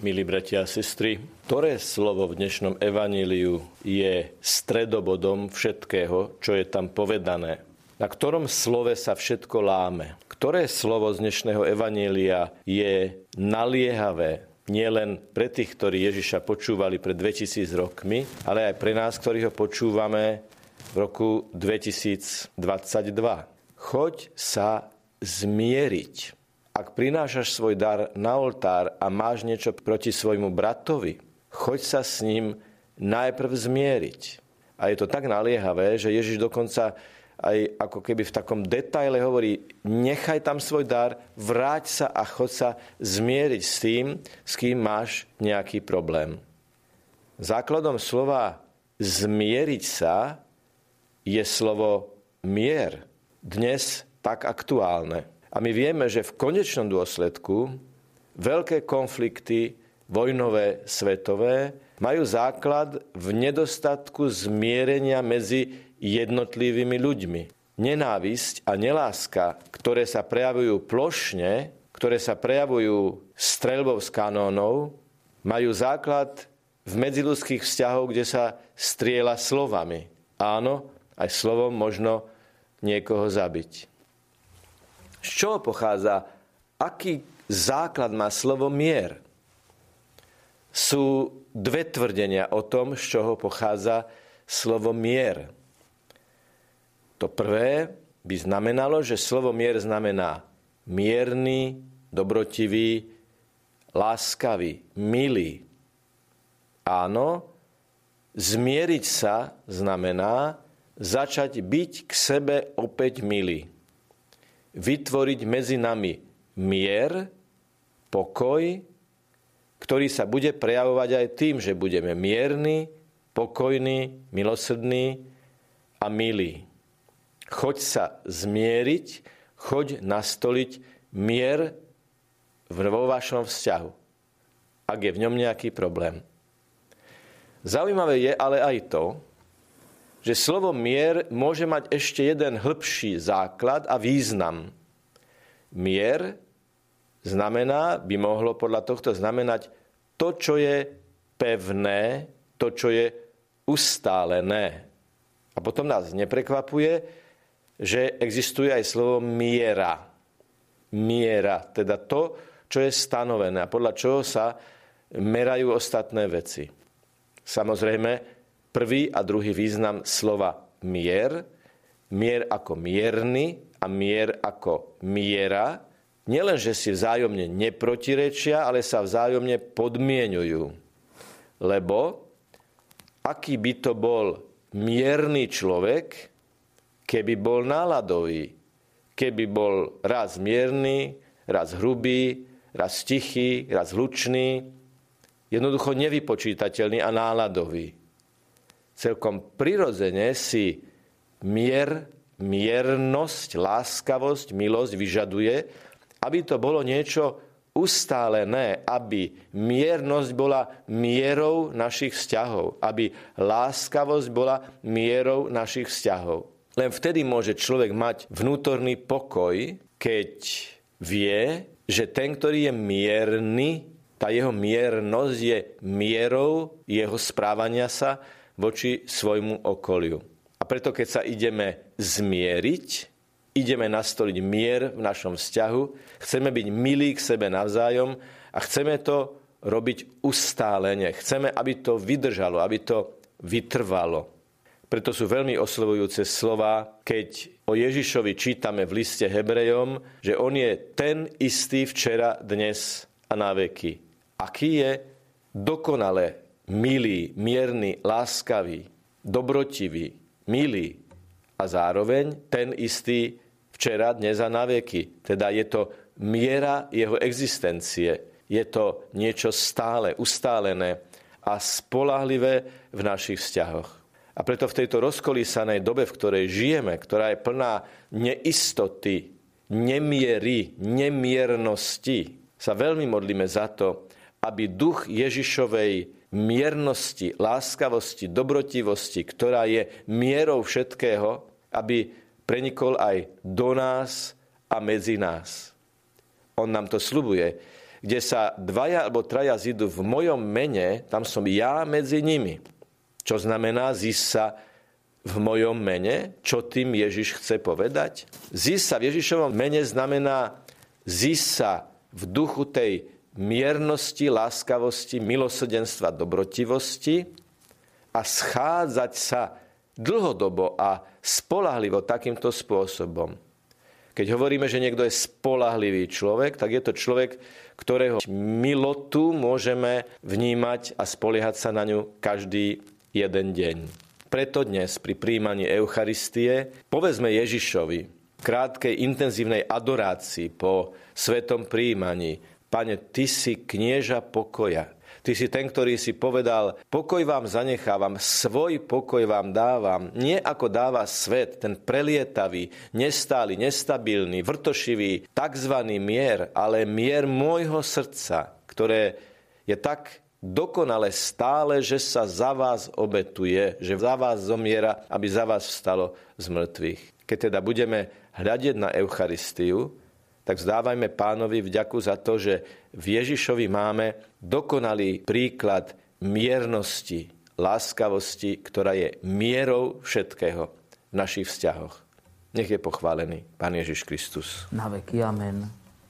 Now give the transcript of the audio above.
milí bratia a sestry, ktoré slovo v dnešnom evaníliu je stredobodom všetkého, čo je tam povedané? Na ktorom slove sa všetko láme? Ktoré slovo z dnešného evanília je naliehavé nielen pre tých, ktorí Ježiša počúvali pred 2000 rokmi, ale aj pre nás, ktorí ho počúvame v roku 2022. Choď sa zmieriť ak prinášaš svoj dar na oltár a máš niečo proti svojmu bratovi, choď sa s ním najprv zmieriť. A je to tak naliehavé, že Ježiš dokonca aj ako keby v takom detaile hovorí, nechaj tam svoj dar, vráť sa a chod sa zmieriť s tým, s kým máš nejaký problém. Základom slova zmieriť sa je slovo mier. Dnes tak aktuálne. A my vieme, že v konečnom dôsledku veľké konflikty vojnové, svetové, majú základ v nedostatku zmierenia medzi jednotlivými ľuďmi. Nenávisť a neláska, ktoré sa prejavujú plošne, ktoré sa prejavujú streľbou z kanónov, majú základ v medziludských vzťahoch, kde sa striela slovami. Áno, aj slovom možno niekoho zabiť. Z čoho pochádza? Aký základ má slovo mier? Sú dve tvrdenia o tom, z čoho pochádza slovo mier. To prvé by znamenalo, že slovo mier znamená mierny, dobrotivý, láskavý, milý. Áno, zmieriť sa znamená začať byť k sebe opäť milý vytvoriť medzi nami mier, pokoj, ktorý sa bude prejavovať aj tým, že budeme mierni, pokojní, milosrdní a milí. Choď sa zmieriť, choď nastoliť mier vo vašom vzťahu, ak je v ňom nejaký problém. Zaujímavé je ale aj to, že slovo mier môže mať ešte jeden hĺbší základ a význam. Mier znamená, by mohlo podľa tohto znamenať to, čo je pevné, to, čo je ustálené. A potom nás neprekvapuje, že existuje aj slovo miera. Miera, teda to, čo je stanovené a podľa čoho sa merajú ostatné veci. Samozrejme, prvý a druhý význam slova mier, mier ako mierny a mier ako miera, nielen, že si vzájomne neprotirečia, ale sa vzájomne podmienujú. Lebo aký by to bol mierny človek, keby bol náladový, keby bol raz mierny, raz hrubý, raz tichý, raz hlučný, jednoducho nevypočítateľný a náladový celkom prirodzene si mier, miernosť, láskavosť, milosť vyžaduje, aby to bolo niečo ustálené, aby miernosť bola mierou našich vzťahov, aby láskavosť bola mierou našich vzťahov. Len vtedy môže človek mať vnútorný pokoj, keď vie, že ten, ktorý je mierny, tá jeho miernosť je mierou jeho správania sa, voči svojmu okoliu. A preto, keď sa ideme zmieriť, ideme nastoliť mier v našom vzťahu, chceme byť milí k sebe navzájom a chceme to robiť ustálene. Chceme, aby to vydržalo, aby to vytrvalo. Preto sú veľmi oslovujúce slova, keď o Ježišovi čítame v liste Hebrejom, že on je ten istý včera, dnes a na veky. Aký je dokonale milý, mierny, láskavý, dobrotivý, milý a zároveň ten istý včera, dnes a na veky. Teda je to miera jeho existencie. Je to niečo stále, ustálené a spolahlivé v našich vzťahoch. A preto v tejto rozkolísanej dobe, v ktorej žijeme, ktorá je plná neistoty, nemiery, nemiernosti, sa veľmi modlíme za to, aby duch Ježišovej miernosti, láskavosti, dobrotivosti, ktorá je mierou všetkého, aby prenikol aj do nás a medzi nás. On nám to slubuje, kde sa dvaja alebo traja zídu v mojom mene, tam som ja medzi nimi. Čo znamená zísť sa v mojom mene? Čo tým Ježiš chce povedať? Zísť sa v Ježišovom mene znamená zísť sa v duchu tej miernosti, láskavosti, milosrdenstva, dobrotivosti a schádzať sa dlhodobo a spolahlivo takýmto spôsobom. Keď hovoríme, že niekto je spolahlivý človek, tak je to človek, ktorého milotu môžeme vnímať a spoliehať sa na ňu každý jeden deň. Preto dnes pri príjmaní Eucharistie povedzme Ježišovi v krátkej intenzívnej adorácii po svetom príjmaní Pane, Ty si knieža pokoja. Ty si ten, ktorý si povedal, pokoj vám zanechávam, svoj pokoj vám dávam. Nie ako dáva svet, ten prelietavý, nestály, nestabilný, vrtošivý, tzv. mier, ale mier môjho srdca, ktoré je tak dokonale stále, že sa za vás obetuje, že za vás zomiera, aby za vás vstalo z mŕtvych. Keď teda budeme hľadiť na Eucharistiu, tak zdávajme pánovi vďaku za to, že v Ježišovi máme dokonalý príklad miernosti, láskavosti, ktorá je mierou všetkého v našich vzťahoch. Nech je pochválený Pán Ježiš Kristus. Na veky. Amen.